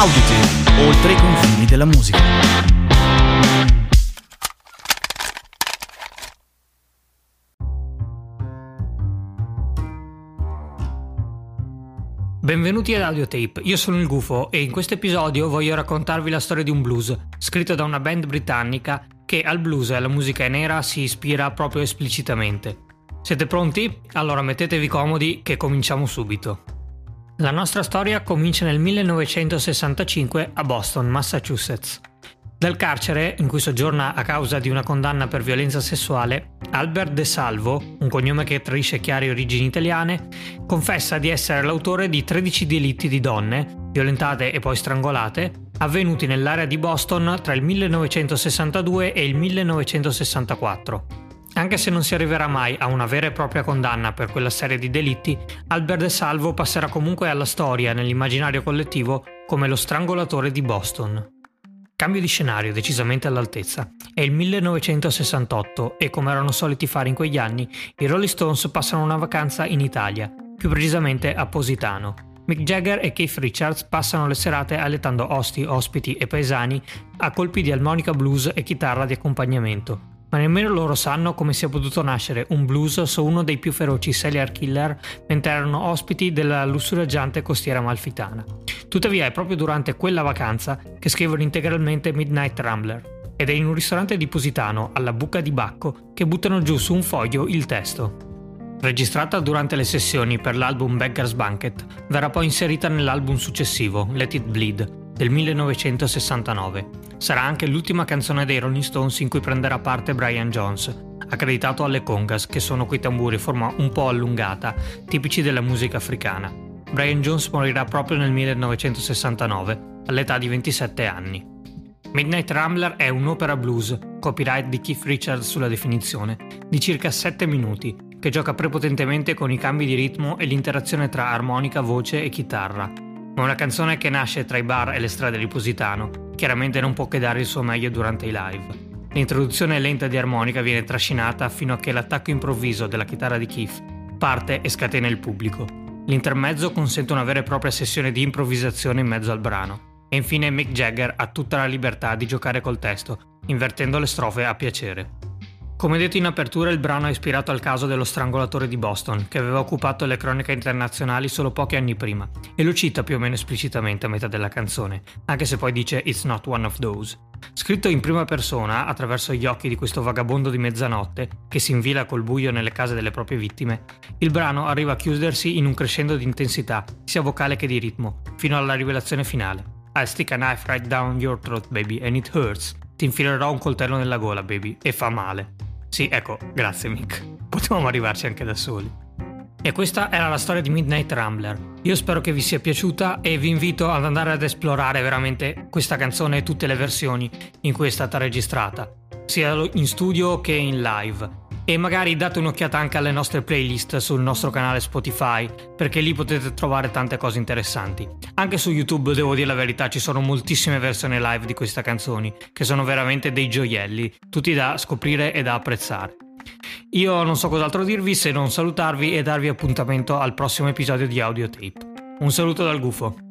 Audiotape, oltre i confini della musica. Benvenuti ad Audiotape, io sono il Gufo e in questo episodio voglio raccontarvi la storia di un blues, scritto da una band britannica che al blues e alla musica nera si ispira proprio esplicitamente. Siete pronti? Allora mettetevi comodi che cominciamo subito. La nostra storia comincia nel 1965 a Boston, Massachusetts. Dal carcere, in cui soggiorna a causa di una condanna per violenza sessuale, Albert De Salvo, un cognome che tradisce chiare origini italiane, confessa di essere l'autore di 13 delitti di donne, violentate e poi strangolate, avvenuti nell'area di Boston tra il 1962 e il 1964. Anche se non si arriverà mai a una vera e propria condanna per quella serie di delitti, Albert De Salvo passerà comunque alla storia nell'immaginario collettivo come lo strangolatore di Boston. Cambio di scenario decisamente all'altezza. È il 1968 e come erano soliti fare in quegli anni, i Rolling Stones passano una vacanza in Italia, più precisamente a Positano. Mick Jagger e Keith Richards passano le serate alletando osti, ospiti e paesani a colpi di armonica blues e chitarra di accompagnamento, ma nemmeno loro sanno come sia potuto nascere un blues su uno dei più feroci serial killer mentre erano ospiti della lussureggiante costiera malfitana. Tuttavia è proprio durante quella vacanza che scrivono integralmente Midnight Rambler ed è in un ristorante di Positano, alla buca di Bacco, che buttano giù su un foglio il testo. Registrata durante le sessioni per l'album Beggar's Banquet, verrà poi inserita nell'album successivo, Let It Bleed, del 1969 Sarà anche l'ultima canzone dei Rolling Stones in cui prenderà parte Brian Jones, accreditato alle congas, che sono quei tamburi a forma un po' allungata, tipici della musica africana. Brian Jones morirà proprio nel 1969, all'età di 27 anni. Midnight Rambler è un'opera blues, copyright di Keith Richards sulla definizione, di circa 7 minuti, che gioca prepotentemente con i cambi di ritmo e l'interazione tra armonica, voce e chitarra, ma una canzone che nasce tra i bar e le strade di Positano, chiaramente non può che dare il suo meglio durante i live. L'introduzione lenta di armonica viene trascinata fino a che l'attacco improvviso della chitarra di Keith parte e scatena il pubblico. L'intermezzo consente una vera e propria sessione di improvvisazione in mezzo al brano. E infine Mick Jagger ha tutta la libertà di giocare col testo, invertendo le strofe a piacere. Come detto in apertura, il brano è ispirato al caso dello strangolatore di Boston, che aveva occupato le cronache internazionali solo pochi anni prima, e lo cita più o meno esplicitamente a metà della canzone, anche se poi dice It's not one of those. Scritto in prima persona, attraverso gli occhi di questo vagabondo di mezzanotte, che si invila col buio nelle case delle proprie vittime, il brano arriva a chiudersi in un crescendo di intensità, sia vocale che di ritmo, fino alla rivelazione finale. I'll stick a knife right down your throat, baby, and it hurts. Ti infilerò un coltello nella gola, baby, e fa male. Sì, ecco, grazie Mick. Potevamo arrivarci anche da soli. E questa era la storia di Midnight Rambler. Io spero che vi sia piaciuta e vi invito ad andare ad esplorare veramente questa canzone e tutte le versioni in cui è stata registrata, sia in studio che in live e magari date un'occhiata anche alle nostre playlist sul nostro canale Spotify perché lì potete trovare tante cose interessanti. Anche su YouTube, devo dire la verità, ci sono moltissime versioni live di queste canzoni che sono veramente dei gioielli, tutti da scoprire e da apprezzare. Io non so cos'altro dirvi se non salutarvi e darvi appuntamento al prossimo episodio di Audiotape. Un saluto dal gufo.